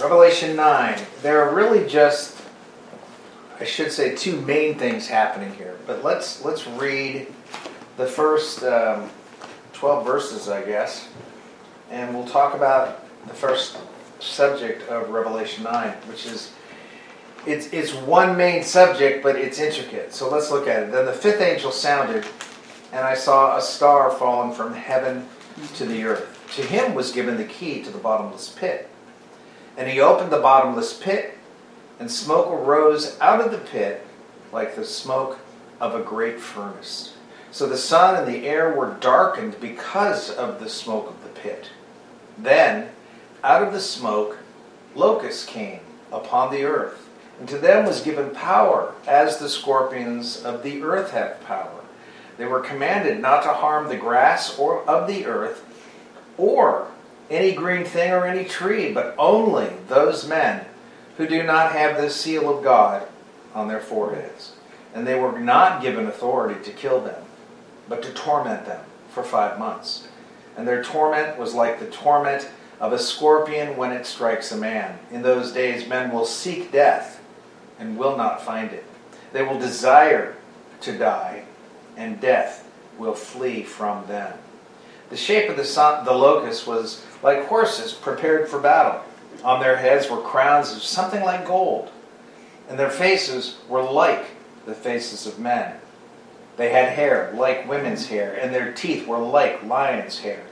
Revelation 9. There are really just, I should say, two main things happening here. But let's let's read the first um, 12 verses, I guess, and we'll talk about the first subject of Revelation 9, which is it's it's one main subject, but it's intricate. So let's look at it. Then the fifth angel sounded, and I saw a star fallen from heaven to the earth. To him was given the key to the bottomless pit. And he opened the bottomless pit, and smoke arose out of the pit like the smoke of a great furnace. So the sun and the air were darkened because of the smoke of the pit. Then, out of the smoke, locusts came upon the earth, and to them was given power, as the scorpions of the earth have power. They were commanded not to harm the grass or of the earth, or any green thing or any tree, but only those men who do not have the seal of God on their foreheads. And they were not given authority to kill them, but to torment them for five months. And their torment was like the torment of a scorpion when it strikes a man. In those days, men will seek death and will not find it. They will desire to die, and death will flee from them. The shape of the, sun, the locust was like horses prepared for battle. On their heads were crowns of something like gold, and their faces were like the faces of men. They had hair like women's hair, and their teeth were like lions' hair.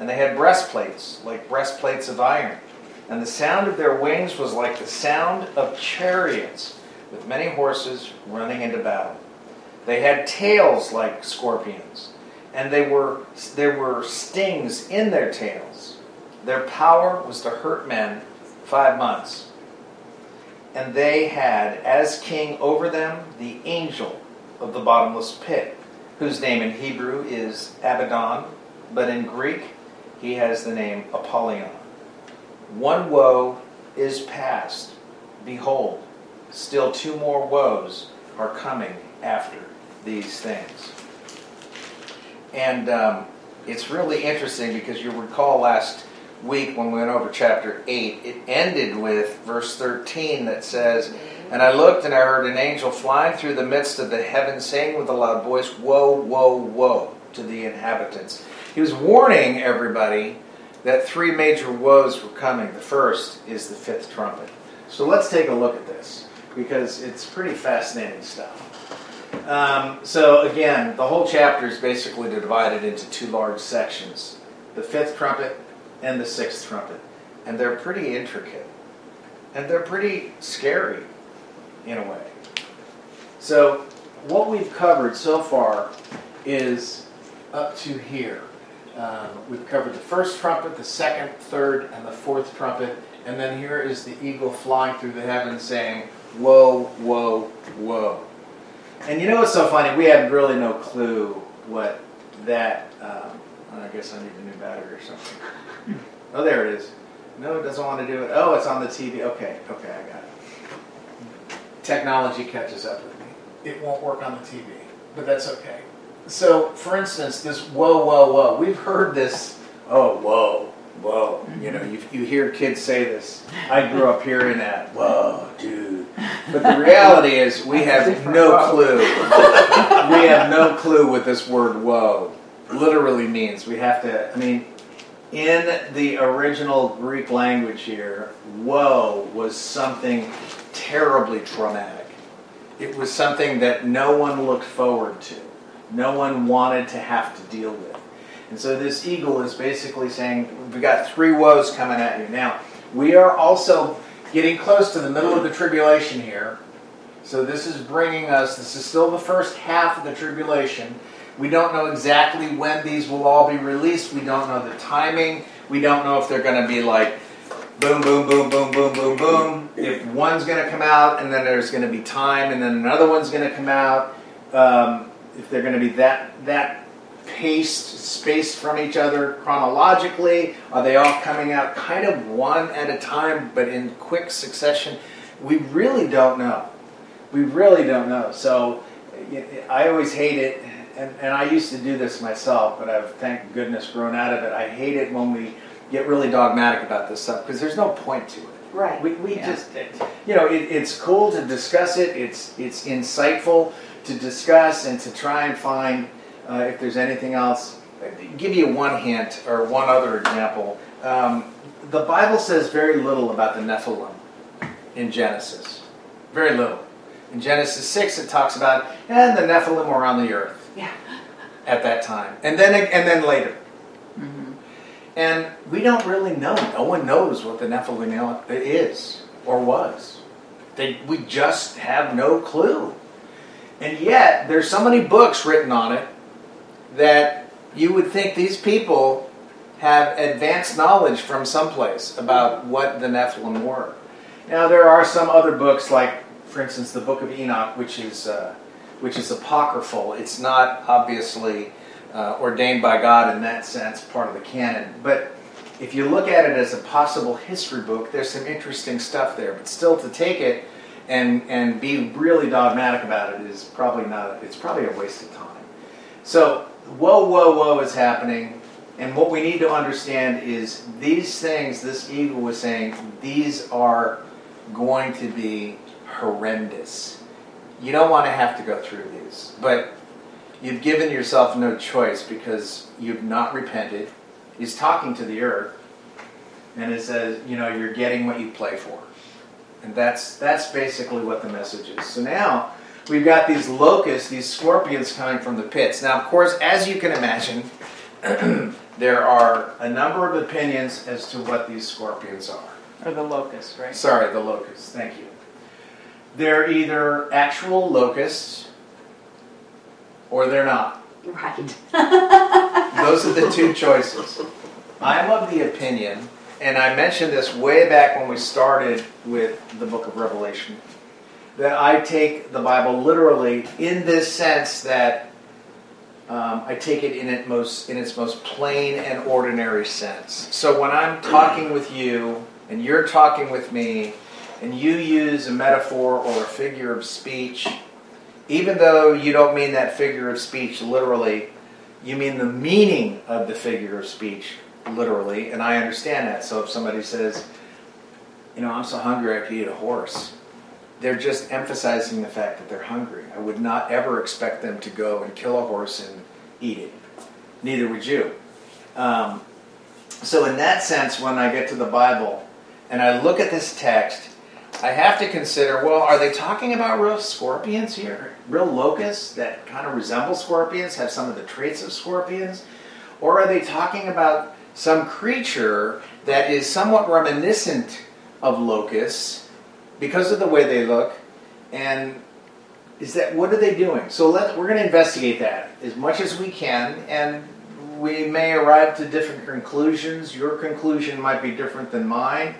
And they had breastplates like breastplates of iron. And the sound of their wings was like the sound of chariots with many horses running into battle. They had tails like scorpions, and they were, there were stings in their tails. Their power was to hurt men five months. And they had as king over them the angel of the bottomless pit, whose name in Hebrew is Abaddon, but in Greek he has the name Apollyon. One woe is past. Behold, still two more woes are coming after these things. And um, it's really interesting because you recall last week when we went over chapter 8, it ended with verse 13 that says, And I looked and I heard an angel flying through the midst of the heavens, saying with a loud voice, Woe, woe, woe to the inhabitants. He was warning everybody that three major woes were coming. The first is the fifth trumpet. So let's take a look at this because it's pretty fascinating stuff. Um, so again, the whole chapter is basically divided into two large sections: the fifth trumpet and the sixth trumpet, and they're pretty intricate, and they're pretty scary, in a way. So what we've covered so far is up to here. Um, we've covered the first trumpet, the second, third, and the fourth trumpet, and then here is the eagle flying through the heavens saying, "Whoa, whoa, whoa." And you know what's so funny? We had really no clue what that. Um, I guess I need a new battery or something. Oh, there it is. No, it doesn't want to do it. Oh, it's on the TV. Okay, okay, I got it. Technology catches up with me. It won't work on the TV, but that's okay. So, for instance, this whoa, whoa, whoa. We've heard this. Oh, whoa, whoa. You know, you, you hear kids say this. I grew up hearing that. Whoa, dude. But the reality is, we have no clue. we have no clue what this word "whoa" literally means. We have to. I mean, in the original Greek language here, "woe" was something terribly traumatic. It was something that no one looked forward to. No one wanted to have to deal with. And so this eagle is basically saying, we've got three woes coming at you. Now, we are also getting close to the middle of the tribulation here. So this is bringing us, this is still the first half of the tribulation. We don't know exactly when these will all be released. We don't know the timing. We don't know if they're going to be like boom, boom, boom, boom, boom, boom, boom. If one's going to come out and then there's going to be time and then another one's going to come out. Um, if they're going to be that that paced, spaced from each other chronologically? Are they all coming out kind of one at a time, but in quick succession? We really don't know. We really don't know. So I always hate it, and, and I used to do this myself, but I've, thank goodness, grown out of it. I hate it when we get really dogmatic about this stuff because there's no point to it. Right. We, we Yeah. just, you know, it, it's cool to discuss it. It's it's insightful to discuss and to try and find uh, if there's anything else. Give you one hint or one other example. Um, the Bible says very little about the Nephilim in Genesis. Very little. In Genesis six, it talks about and the Nephilim were on the earth Yeah. at that time, and then and then later. Mhm. And we don't really know. No one knows what the Nephilim is or was. They, we just have no clue. And yet, there's so many books written on it that you would think these people have advanced knowledge from someplace about what the Nephilim were. Now, there are some other books, like, for instance, the Book of Enoch, which is uh, which is apocryphal. It's not obviously uh, ordained by God in that sense, part of the canon. But if you look at it as a possible history book, there's some interesting stuff there. But still, to take it and and be really dogmatic about it is probably not. It's probably a waste of time. So, whoa, whoa, whoa is happening. And what we need to understand is these things, this eagle was saying, these are going to be horrendous. You don't want to have to go through these. But you've given yourself no choice because you've not repented. He's talking to the earth. And it says, you know, you're getting what you play for. And that's that's basically what the message is. So now we've got these locusts, these scorpions coming from the pits. Now, of course, as you can imagine, there are a number of opinions as to what these scorpions are. Or the locusts, right? Sorry, the locusts. Thank you. They're either actual locusts or they're not. Right. Those are the two choices. I'm of the opinion, and I mentioned this way back when we started with the book of Revelation, that I take the Bible literally in this sense that um, I take it in its most in its most plain and ordinary sense. So when I'm talking with you and you're talking with me, and you use a metaphor or a figure of speech, even though you don't mean that figure of speech literally, you mean the meaning of the figure of speech literally, and I understand that. So if somebody says, you know, I'm so hungry I could eat a horse, they're just emphasizing the fact that they're hungry. I would not ever expect them to go and kill a horse and eat it. Neither would you. Um, so, in that sense, when I get to the Bible and I look at this text, I have to consider well, are they talking about real scorpions here? Real locusts that kind of resemble scorpions, have some of the traits of scorpions? Or are they talking about some creature that is somewhat reminiscent of locusts because of the way they look? And is that what are they doing? So let we're going to investigate that as much as we can, and we may arrive to different conclusions. Your conclusion might be different than mine.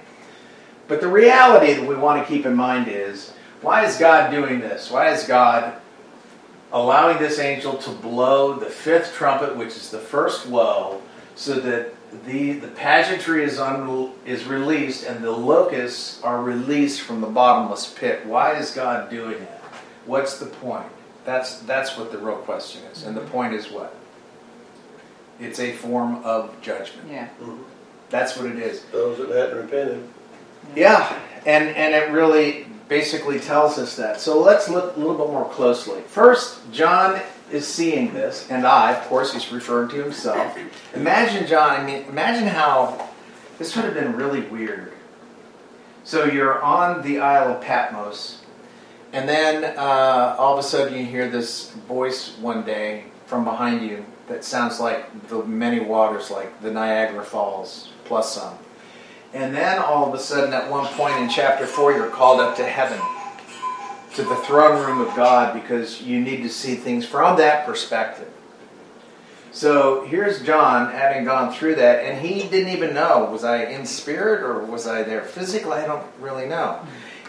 But the reality that we want to keep in mind is why is God doing this? Why is God allowing this angel to blow the fifth trumpet, which is the first woe, so that the, the pageantry is, un, is released and the locusts are released from the bottomless pit? Why is God doing it? What's the point? That's, that's what the real question is. And the mm-hmm. point is what? It's a form of judgment. Yeah. Mm-hmm. That's what it is. Those that hadn't repented. Yeah, and and it really basically tells us that. So let's look a little bit more closely. First, John is seeing this, and I, of course, he's referring to himself. Imagine John. I mean, imagine how this would have been really weird. So you're on the Isle of Patmos, and then uh, all of a sudden you hear this voice one day from behind you that sounds like the many waters, like the Niagara Falls plus some. And then all of a sudden, at one point in chapter 4, you're called up to heaven, to the throne room of God, because you need to see things from that perspective. So here's John having gone through that, and he didn't even know was I in spirit or was I there physically? I don't really know.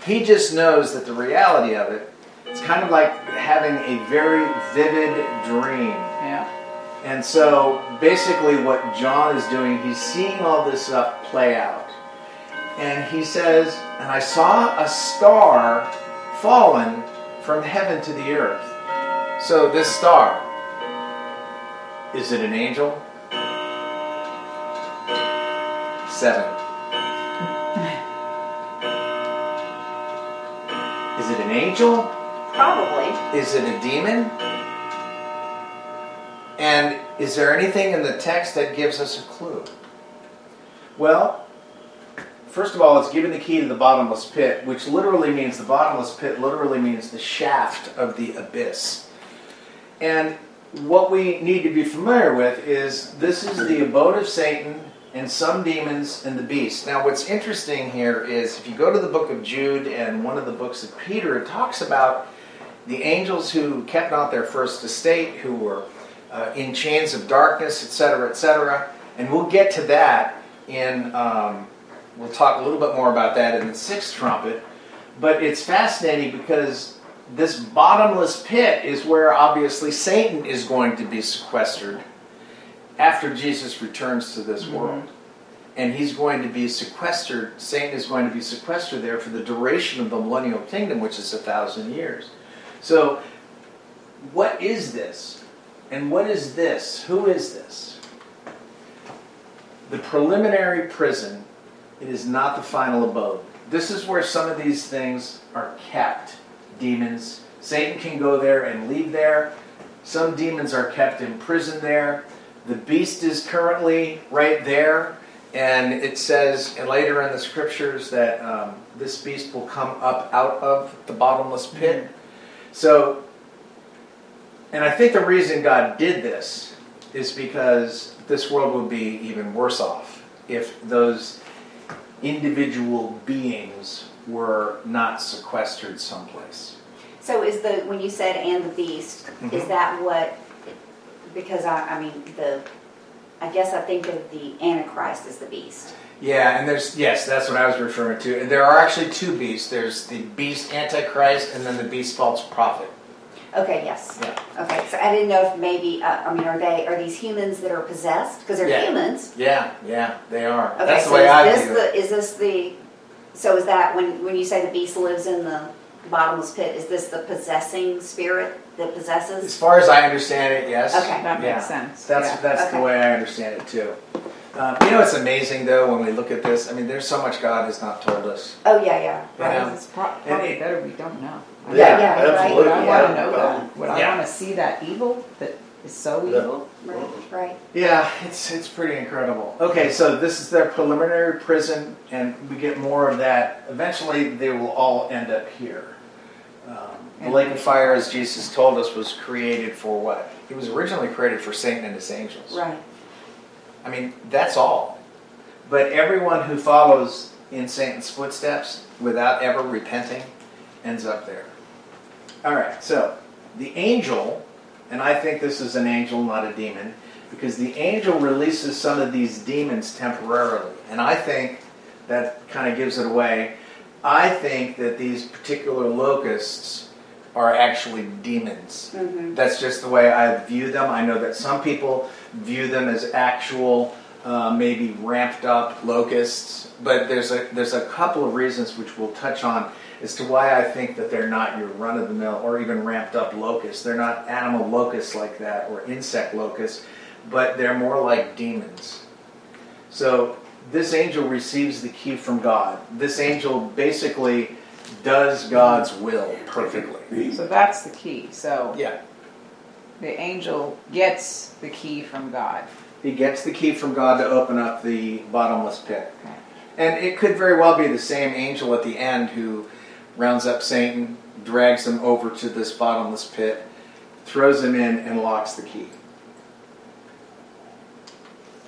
He just knows that the reality of it, it's kind of like having a very vivid dream. Yeah. And so basically, what John is doing, he's seeing all this stuff play out. And he says, And I saw a star fallen from heaven to the earth. So, this star, is it an angel? Seven. Is it an angel? Probably. Is it a demon? And is there anything in the text that gives us a clue? Well, first of all, it's given the key to the bottomless pit, which literally means the bottomless pit literally means the shaft of the abyss. And what we need to be familiar with is this is the abode of Satan and some demons and the beast. Now, what's interesting here is if you go to the book of Jude and one of the books of Peter, it talks about the angels who kept not their first estate, who were uh, in chains of darkness, etc., etc. And we'll get to that in, um, we'll talk a little bit more about that in the sixth trumpet. But it's fascinating because this bottomless pit is where obviously Satan is going to be sequestered after Jesus returns to this mm-hmm. world. And he's going to be sequestered, Satan is going to be sequestered there for the duration of the millennial kingdom, which is a thousand years. So, what is this? And what is this? Who is this? The preliminary prison, it is not the final abode. This is where some of these things are kept. Demons. Satan can go there and leave there. Some demons are kept in prison there. The beast is currently right there. And it says and later in the scriptures that um, this beast will come up out of the bottomless pit. Mm-hmm. So and I think the reason God did this is because this world would be even worse off if those individual beings were not sequestered someplace. So is the when you said and the beast, mm-hmm. is that what because I, I mean the I guess I think of the Antichrist as the beast. Yeah, and there's yes, that's what I was referring to. And there are actually two beasts. There's the beast Antichrist and then the beast false prophet. Okay, yes. Yeah. Okay, so I didn't know if maybe, uh, I mean, are they, are these humans that are possessed? Because they're Yeah. humans. Yeah, yeah, they are. Okay, That's the so way is I this view the, it. is this the, so is that when, when you say the beast lives in the bottomless pit, is this the possessing spirit that possesses? As far as I understand it, yes. Okay. That Yeah. makes sense. That's yeah. that's the way I understand it too. Um, you know, it's amazing though when we look at this. I mean, there's so much God has not told us. Oh, yeah, yeah, right. Yeah. It's pro- probably better we don't know. I Yeah, mean, yeah, right. absolutely. Would I Yeah. want to know that? Would I Yeah. want to see that evil that is so No. evil? Right, right. Yeah, it's it's pretty incredible. Okay, so this is their preliminary prison, and we get more of that. Eventually, they will all end up here. Um, the lake of fire, as Jesus told us, was created for what? It was originally created for Satan and his angels. Right. I mean, that's all. But everyone who follows in Satan's footsteps without ever repenting ends up there. All right, so the angel, and I think this is an angel, not a demon, because the angel releases some of these demons temporarily. And I think that kind of gives it away. I think that these particular locusts are actually demons. Mm-hmm. That's just the way I view them. I know that some people view them as actual uh, maybe ramped up locusts. But there's a there's a couple of reasons which we'll touch on as to why I think that they're not your run of the mill or even ramped up locusts. They're not animal locusts like that or insect locusts, but they're more like demons. So this angel receives the key from God. This angel basically does God's will perfectly. So that's the key. So Yeah. the angel gets the key from God. He gets the key from God to open up the bottomless pit. Okay. And it could very well be the same angel at the end who rounds up Satan, drags him over to this bottomless pit, throws him in, and locks the key.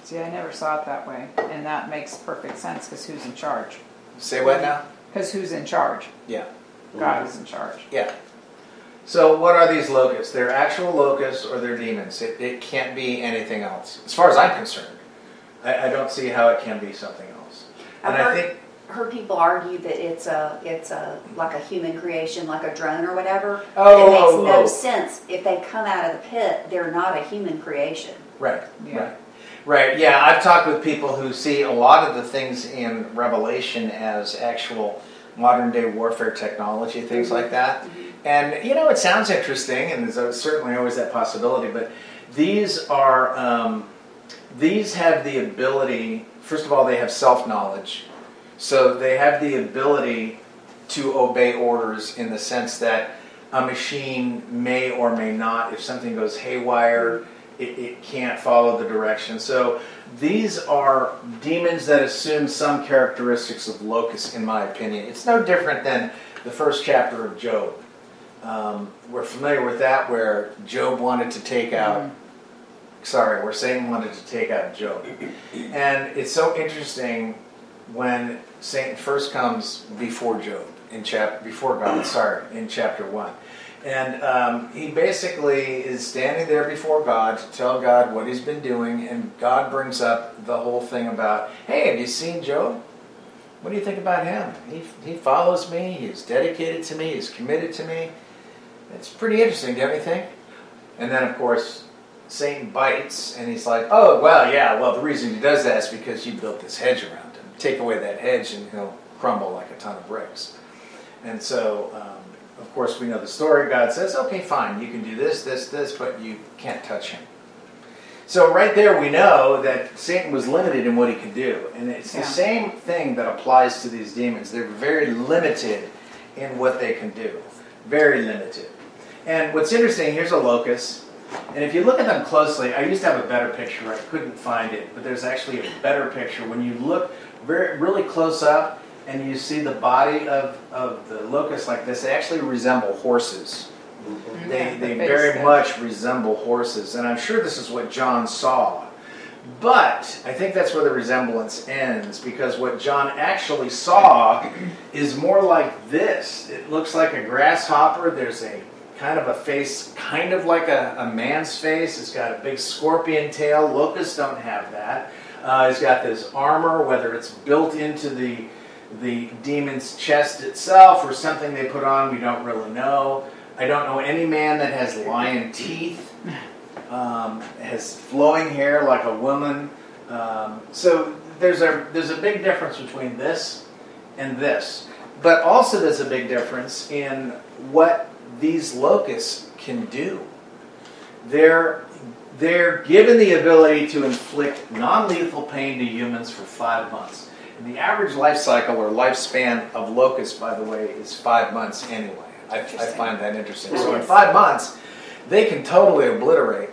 See, I never saw it that way, and that makes perfect sense because who's in charge? Say what now? Because who's in charge? Yeah. God is in charge. Yeah. So, what are these locusts? They're actual locusts or they're demons. It, it can't be anything else. As far as I'm concerned, I, I don't see how it can be something else. And I've I heard, think, heard people argue that it's a it's a like a human creation, like a drone or whatever. Oh, it makes oh, no oh. sense if they come out of the pit. They're not a human creation. right, Yeah. right. Right, yeah, I've talked with people who see a lot of the things in Revelation as actual modern day warfare technology, things like that. And, you know, it sounds interesting, and there's certainly always that possibility, but these are, um, these have the ability, first of all, they have self knowledge. So they have the ability to obey orders in the sense that a machine may or may not, if something goes haywire, it, it can't follow the direction. So these are demons that assume some characteristics of locusts, in my opinion. It's no different than the first chapter of Job. Um, we're familiar with that, where Job wanted to take out, sorry, where Satan wanted to take out Job. And it's so interesting when Satan first comes before Job in chapter before God, sorry, in chapter one. And um, he basically is standing there before God to tell God what he's been doing, and God brings up the whole thing about, hey, have you seen Job? What do you think about him? He, he follows me, he's dedicated to me, he's committed to me. It's pretty interesting, don't you think? And then, of course, Satan bites, and he's like, oh, well, yeah, well, the reason he does that is because you built this hedge around. Take away that hedge, and he'll crumble like a ton of bricks. And so, um, of course, we know the story. God says, okay, fine, you can do this, this, this, but you can't touch him. So, right there, we know that Satan was limited in what he could do. And it's Yeah. the same thing that applies to these demons. They're very limited in what they can do, very limited. And what's interesting, here's a locust. And if you look at them closely, I used to have a better picture. I couldn't find it, but there's actually a better picture. When you look very, really close up and you see the body of, of the locust like this, they actually resemble horses. They, Yeah, they the very does. much resemble horses, and I'm sure this is what John saw. But I think that's where the resemblance ends because what John actually saw is more like this. It looks like a grasshopper. There's a kind of a face, kind of like a, a man's face. It's got a big scorpion tail. Locusts don't have that. Uh, it's got this armor, whether it's built into the the demon's chest itself or something they put on, we don't really know. I don't know any man that has lion teeth, um, has flowing hair like a woman. Um, so there's a there's a big difference between this and this, but also there's a big difference in what these locusts can do. They're they're given the ability to inflict non-lethal pain to humans for five months. And the average life cycle or lifespan of locusts, by the way, is five months anyway. I, I find that interesting. So in five months, they can totally obliterate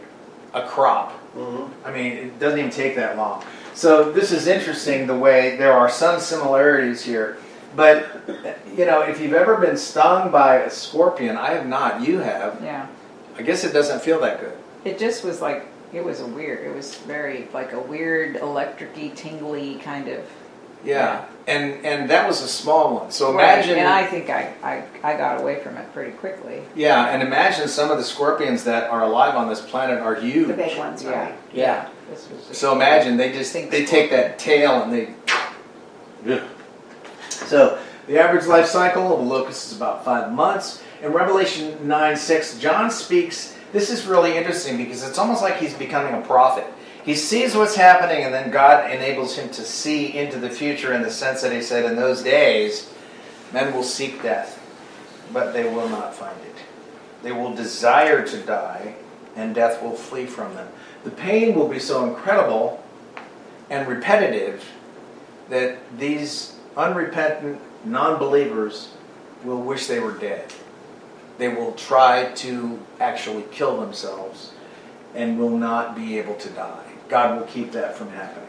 a crop. Mm-hmm. I mean, it doesn't even take that long. So this is interesting the way there are some similarities here. But, you know, if you've ever been stung by a scorpion, I have not, you have, Yeah. I guess it doesn't feel that good. It just was like, it was a weird, it was very, like a weird electricy, tingly kind of. Yeah. And and that was a small one. So Right, imagine And I think I, I, I got away from it pretty quickly. Yeah, and imagine some of the scorpions that are alive on this planet are huge. The big ones, Yeah. right? Yeah. This was just. So imagine they just Think they take that tail and they. Yeah. So the average life cycle of a locust is about five months. In Revelation nine six, John speaks. This is really interesting because it's almost like he's becoming a prophet. He sees what's happening, and then God enables him to see into the future in the sense that he said, "In those days, men will seek death, but they will not find it. They will desire to die, and death will flee from them. The pain will be so incredible and repetitive that these unrepentant non believers will wish they were dead. They will try to actually kill themselves and will not be able to die. God will keep that from happening.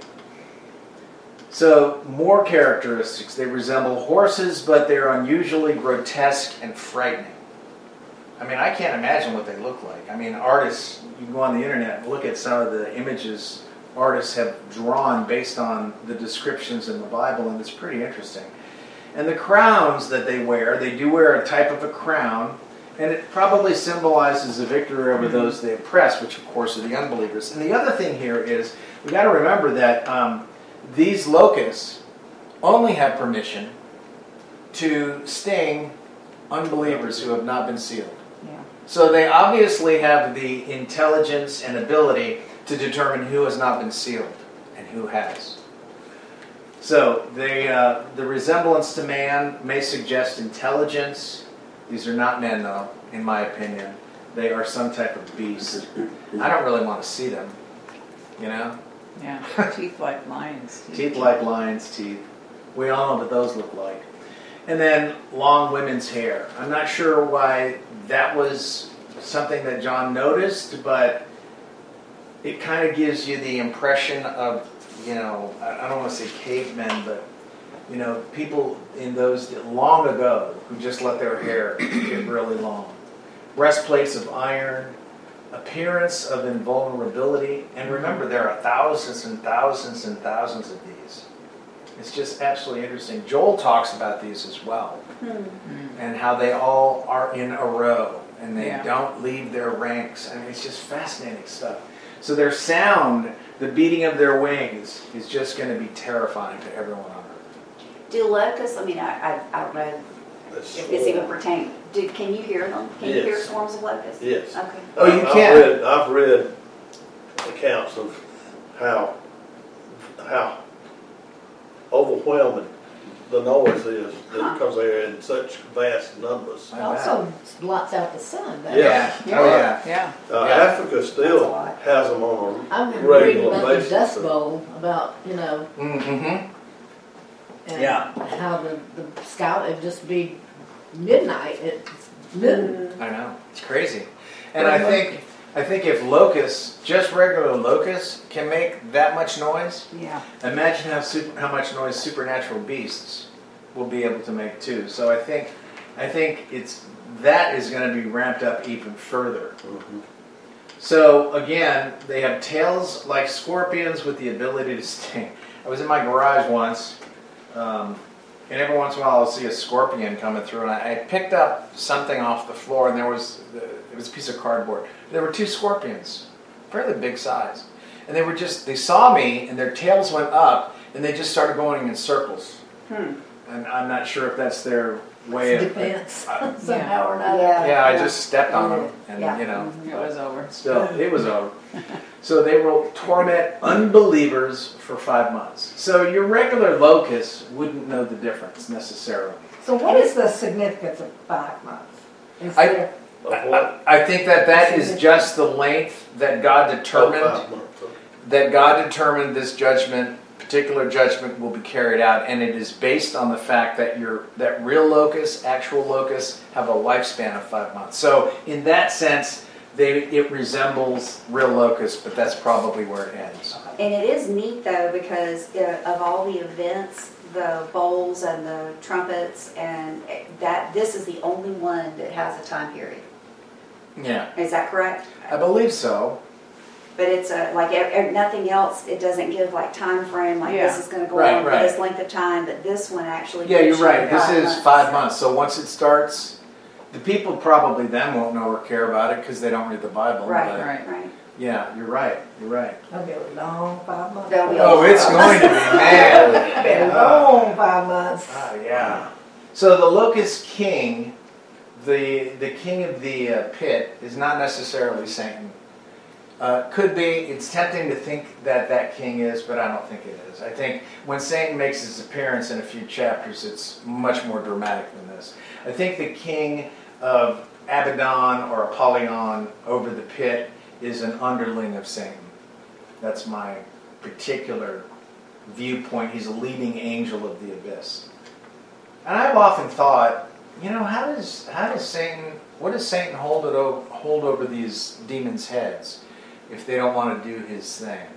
So, more characteristics. They resemble horses, but they're unusually grotesque and frightening. I mean, I can't imagine what they look like. I mean, artists, you go on the internet and look at some of the images artists have drawn based on the descriptions in the Bible, and it's pretty interesting. And the crowns that they wear, they do wear a type of a crown, and it probably symbolizes the victory over those they oppress, which of course are the unbelievers. And the other thing here is we got to remember that um, these locusts only have permission to sting unbelievers who have not been sealed. Yeah. So they obviously have the intelligence and ability to determine who has not been sealed and who has. So they, uh, the resemblance to man may suggest intelligence. These are not men, though, in my opinion. They are some type of beast. I don't really want to see them. You know, Yeah. Teeth like lions. teeth teeth like lions' teeth. We all know what those look like. And then long women's hair. I'm not sure why that was something that John noticed, but it kind of gives you the impression of, you know, I I don't want to say cavemen, but, you know, people in those long ago who just let their hair get really long. Breastplates of iron, appearance of invulnerability, and remember, there are thousands and thousands and thousands of these. It's just absolutely interesting. Joel talks about these as well, Hmm. and how they all are in a row, and they Yeah. don't leave their ranks. I mean, it's just fascinating stuff. So their sound, the beating of their wings, is just going to be terrifying to everyone on earth. Do locusts, I mean, I, I, I don't know That's if this even swarm. pertains, do, can you hear them? Can you hear Yes. swarms of locusts? Yes. Okay. Oh, you I've can? read- I've read accounts of how, how overwhelming the noise is, Huh. because they're in such vast numbers. I It bet. also blots out the sun. doesn't it? Yeah. Oh yeah. Yeah. Uh, Yeah. Africa That's a still lot. has them on I'm a reading regular about the basis. Dust Bowl, about, you know, Mm-hmm. And Yeah. how the, the sky, it'd just be midnight at noon. Mm, I know. It's crazy. And I think I think if locusts, just regular locusts, can make that much noise, Yeah. imagine how super, how much noise supernatural beasts will be able to make too. So I think I think it's that is going to be ramped up even further. Mhm. So again, they have tails like scorpions with the ability to sting. I was in my garage once, um, and every once in a while I'll see a scorpion coming through, and I, I picked up something off the floor, and there was it was a piece of cardboard. There were two scorpions, fairly big size, and they were just they saw me, and their tails went up, and they just started going in circles. Hmm. And I'm not sure if that's their way of. Defense, I- somehow or not. Yeah. yeah, I just stepped on them, and Yeah. you know. It was over. Still, it was over. So they will torment unbelievers for five months. So your regular locust wouldn't know the difference necessarily. So what is the significance of five months? Is I- there- I. I think that that is just the length that God Oh, determined. five months. That God determined this judgment, particular judgment, will be carried out, and it is based on the fact that your that real locusts, actual locusts, have a lifespan of five months. So in that sense, they it resembles real locusts, but that's probably where it ends. And it is neat though, because uh, of all the events, the bowls and the trumpets, and that, this is the only one that has a time period. Yeah, Is that correct? I believe so. But it's a, like, ev- ev- nothing else, it doesn't give like time frame, like this is gonna go Right, on for this length of time, but this one actually. Yeah, you're right. This is months. five months. So once it starts, the people probably then won't know or care about it because they don't read the Bible. Right, but Right. right. Yeah, you're right. You're right. That'll be a long five months. Be a Oh, it's going to be, man. Be a long five months. Ah, yeah. So the locust king, the the king of the uh, pit, is not necessarily Satan. Uh, could be. It's tempting to think that that king is, but I don't think it is. I think when Satan makes his appearance in a few chapters, it's much more dramatic than this. I think the king of Abaddon or Apollyon over the pit is an underling of Satan. That's my particular viewpoint. He's a leading angel of the abyss. And I've often thought, you know, how does how does Satan what does Satan hold it hold over these demons' heads if they don't want to do his thing?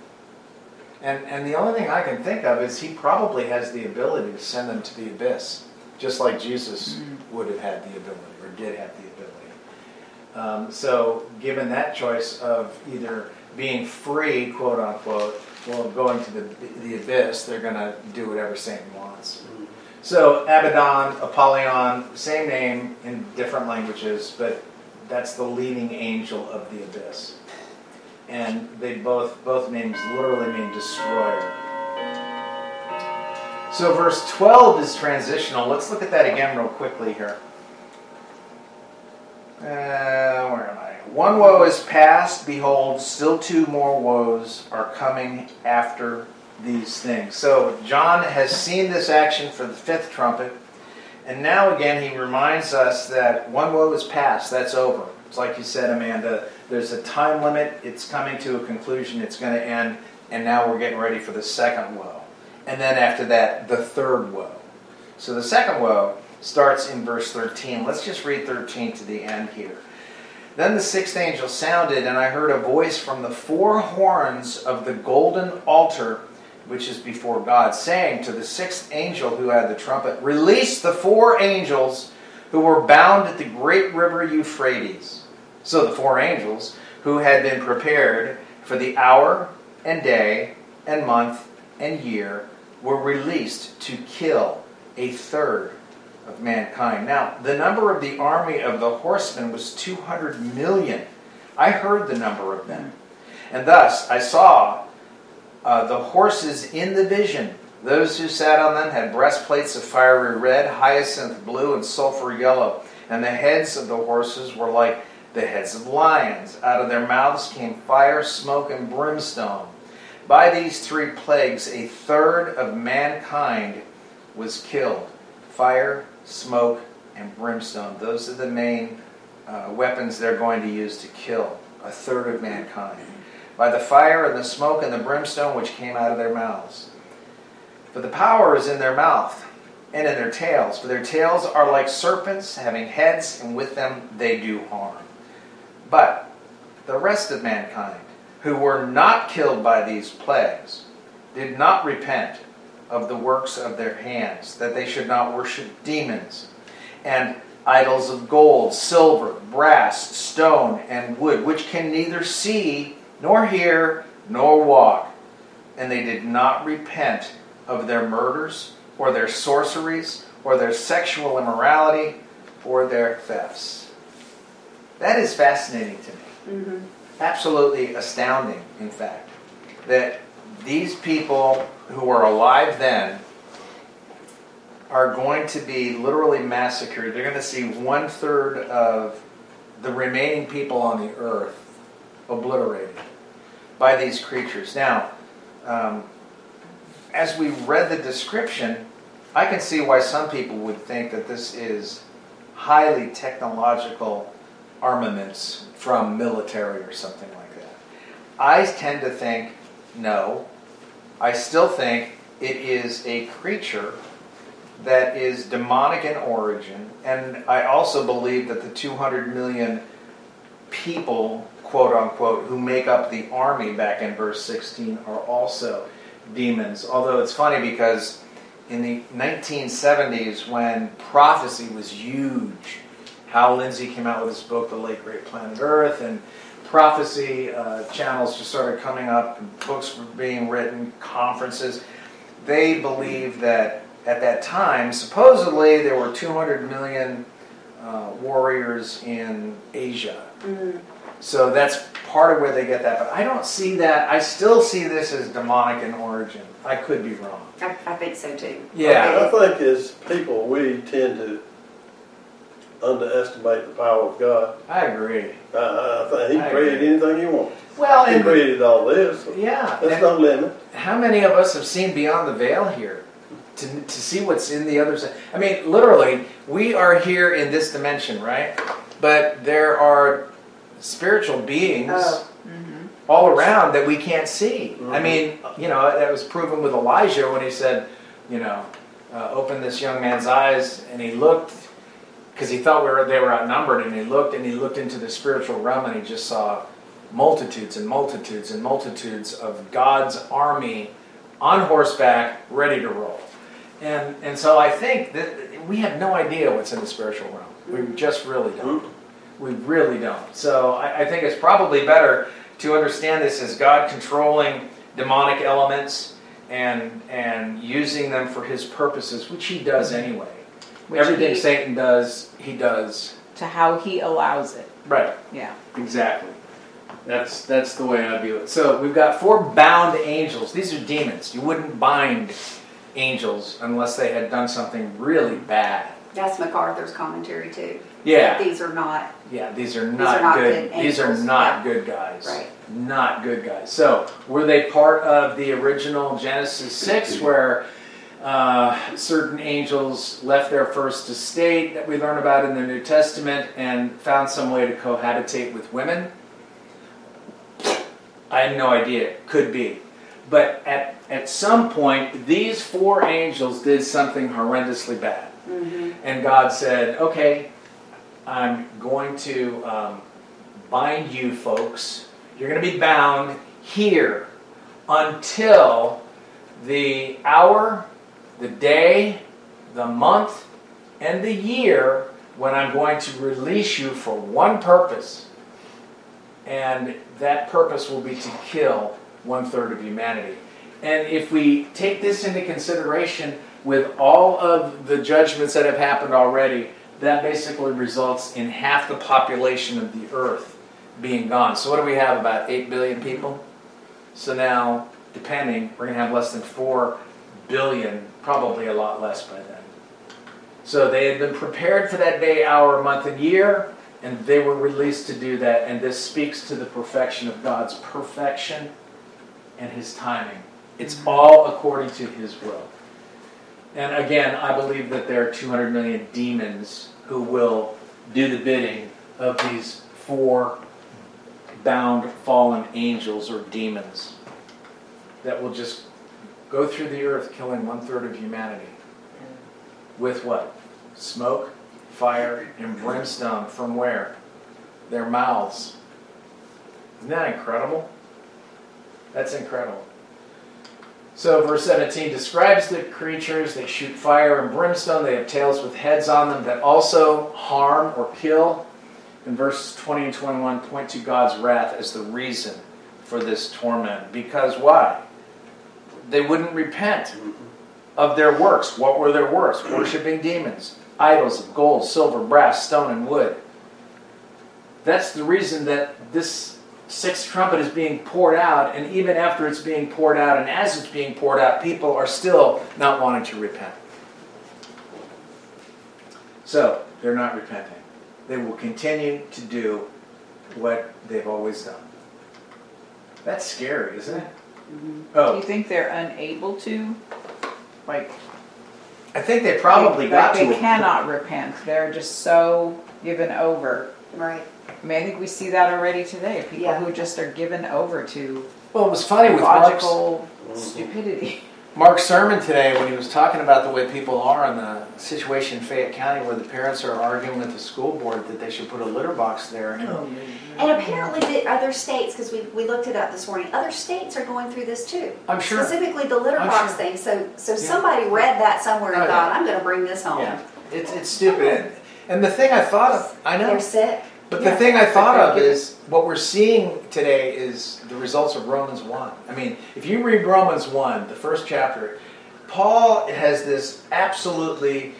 And and the only thing I can think of is he probably has the ability to send them to the abyss, just like Jesus would have had the ability or did have the ability. Um, so, given that choice of either being free, quote unquote, or going to the the abyss, they're going to do whatever Satan wants. So Abaddon, Apollyon, same name in different languages, but that's the leading angel of the abyss. And they both both names literally mean destroyer. So verse 12 is transitional. Let's look at that again real quickly here. Uh, where am I? One woe is past, behold, still two more woes are coming after these things. So John has seen this action for the fifth trumpet, and now again he reminds us that one woe is past, that's over. It's like you said, Amanda, there's a time limit, it's coming to a conclusion, it's going to end, and now we're getting ready for the second woe. And then after that, the third woe. So the second woe starts in verse 13. Let's just read 13 to the end here. Then the sixth angel sounded, and I heard a voice from the four horns of the golden altar which is before God, saying to the sixth angel who had the trumpet, Release the four angels who were bound at the great river Euphrates. So the four angels who had been prepared for the hour and day and month and year were released to kill a third of mankind. Now, the number of the army of the horsemen was 200 million. I heard the number of them. And thus I saw uh, the horses in the vision. Those who sat on them had breastplates of fiery red, hyacinth blue, and sulfur yellow. And the heads of the horses were like the heads of lions. Out of their mouths came fire, smoke, and brimstone. By these three plagues, a third of mankind was killed fire, smoke, and brimstone. Those are the main uh, weapons they're going to use to kill a third of mankind by the fire and the smoke and the brimstone which came out of their mouths. For the power is in their mouth and in their tails, for their tails are like serpents, having heads, and with them they do harm. But the rest of mankind, who were not killed by these plagues, did not repent of the works of their hands, that they should not worship demons and idols of gold, silver, brass, stone, and wood, which can neither see nor hear, nor walk. And they did not repent of their murders, or their sorceries, or their sexual immorality, or their thefts. That is fascinating to me. Mm-hmm. Absolutely astounding, in fact, that these people who were alive then are going to be literally massacred. They're going to see one third of the remaining people on the earth obliterated by these creatures. Now, um, as we read the description, I can see why some people would think that this is highly technological armaments from military or something like that. I tend to think no. I still think it is a creature that is demonic in origin, and I also believe that the 200 million people quote unquote, who make up the army back in verse 16 are also demons. Although it's funny because in the 1970s, when prophecy was huge, Hal Lindsey came out with his book, The Late Great Planet Earth, and prophecy uh, channels just started coming up, and books were being written, conferences. They believed that at that time, supposedly, there were 200 million uh, warriors in Asia. Mm-hmm. So that's part of where they get that. But I don't see that. I still see this as demonic in origin. I could be wrong. I, I think so too. Yeah. I think as people, we tend to underestimate the power of God. I agree. I, I think I He created agree. anything He wants. Well, He and created all this. so yeah. There's no limit. how many of us have seen beyond the veil here to, to see what's in the other side? I mean, literally, we are here in this dimension, right? But there are spiritual beings Oh. all around that we can't see. I Mhm. mean, you know, that was proven with Elijah when he said, you know, uh, open this young man's eyes, and he looked because he thought we were, they were outnumbered, and he looked and he looked into the spiritual realm, and he just saw multitudes and multitudes and multitudes of God's army on horseback, ready to roll. And and so I think that we have no idea what's in the spiritual realm. We just really don't. Hmm. We really don't. So I, I think it's probably better to understand this as God controlling demonic elements and and using them for His purposes, which He does hmm. anyway. Which Everything he- Satan does, He does. to how he allows it. Right. Yeah. Exactly. That's that's the way I view it. So we've got four bound angels. These are demons. You wouldn't bind angels unless they had done something really bad. That's MacArthur's commentary too. Yeah. These are not, Yeah, these are not, These not, are not good. good these are not yeah. good guys. Right. Not good guys. So, were they part of the original Genesis 6 where uh, certain angels left their first estate that we learn about in the New Testament and found some way to cohabitate with women? I have no idea. Could be. But at, at some point, these four angels did something horrendously bad. Mhm. And God said, okay, I'm going to um, bind you folks. You're going to be bound here until the hour, the day, the month, and the year when I'm going to release you for one purpose. And that purpose will be to kill one third of humanity. And if we take this into consideration with all of the judgments that have happened already, that basically results in half the population of the earth being gone. So, what do we have? About 8 billion people? So, now, depending, we're going to have less than 4 billion, probably a lot less by then. So, they had been prepared for that day, hour, month, and year, and they were released to do that. And this speaks to the perfection of God's perfection and His timing. It's mm-hmm. all according to His will. And again, I believe that there are 200 million demons who will do the bidding of these four bound fallen angels or demons that will just go through the earth killing one third of humanity. With what? Smoke, fire, and brimstone from where? Their mouths. Isn't that incredible? That's incredible. So, verse 17 describes the creatures. They shoot fire and brimstone. They have tails with heads on them that also harm or kill. And verses 20 and 21 point to God's wrath as the reason for this torment. Because why? They wouldn't repent of their works. What were their works? Worshipping demons, idols of gold, silver, brass, stone, and wood. That's the reason that this sixth trumpet is being poured out, and even after it's being poured out, and as it's being poured out, people are still not wanting to repent. So, they're not repenting. They will continue to do what they've always done. That's scary, isn't it? Mm-hmm. Oh. Do Oh, you think they're unable to? Like, I think they probably like got to. they a- cannot repent. They're just so given over. Right. I mean, I think we see that already today. People Yeah. who just are given over to Well, it was funny with Mark's, logical mm-hmm. stupidity. Mark's sermon today when he was talking about the way people are in the situation in Fayette County where the parents are arguing with the school board that they should put a litter box there. And Oh, And apparently the other states, because we, we looked it up this morning, other states are going through this too. I'm sure. Specifically the litter I'm box sure. thing. So so somebody read that somewhere and Oh, yeah. thought, I'm going to bring this home. Yeah, it's, it's stupid. And, and the thing I thought of, I know, They're sick. But Yeah. the thing I thought of is what we're seeing today is the results of Romans 1. I mean, if you read Romans 1, the first chapter, Paul has this absolutely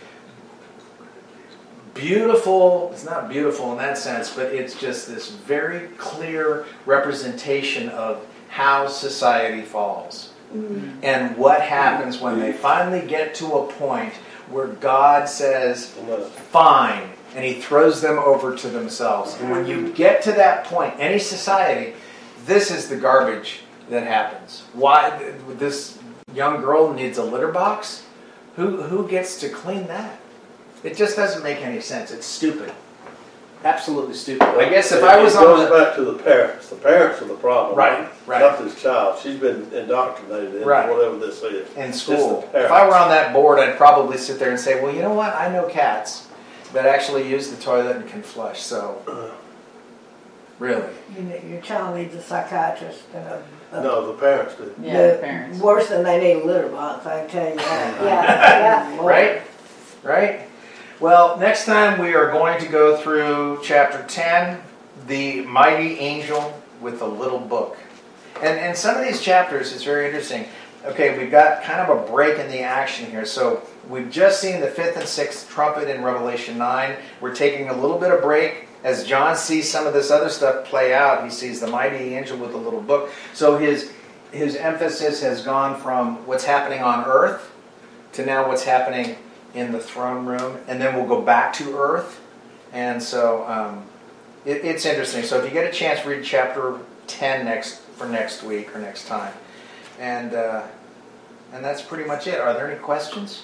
beautiful, it's not beautiful in that sense, but it's just this very clear representation of how society falls. And what happens when they finally get to a point where God says, fine, and he throws them over to themselves. And when you get to that point, any society, this is the garbage that happens. Why this young girl needs a litter box? Who who gets to clean that? It just doesn't make any sense. It's stupid. Absolutely stupid. I guess if I was it on goes the back to the parents. The parents are the problem. Right, right. Not this child. She's been indoctrinated into Right. whatever this is. in school. If. I were on that board, I'd probably sit there and say, well, you know what? I know cats that actually use the toilet and can flush. So, really. You know, your child needs a psychiatrist and a. a- No, the parents do. Yeah, the- the parents. Worse than they need a litter box, I can tell you that. Yeah, yeah. Right? Right? Well, next time we are going to go through chapter 10, the mighty angel with the little book. And, and some of these chapters, it's very interesting. Okay, we've got kind of a break in the action here. So we've just seen the fifth and sixth trumpet in Revelation 9. We're taking a little bit of break. As John sees some of this other stuff play out, he sees the mighty angel with the little book. So his, his emphasis has gone from what's happening on earth to now what's happening in the throne room, and then we'll go back to earth. And so um, it, it's interesting. So if you get a chance, read chapter 10 next for next week or next time. And, uh, and that's pretty much it. Are there any questions?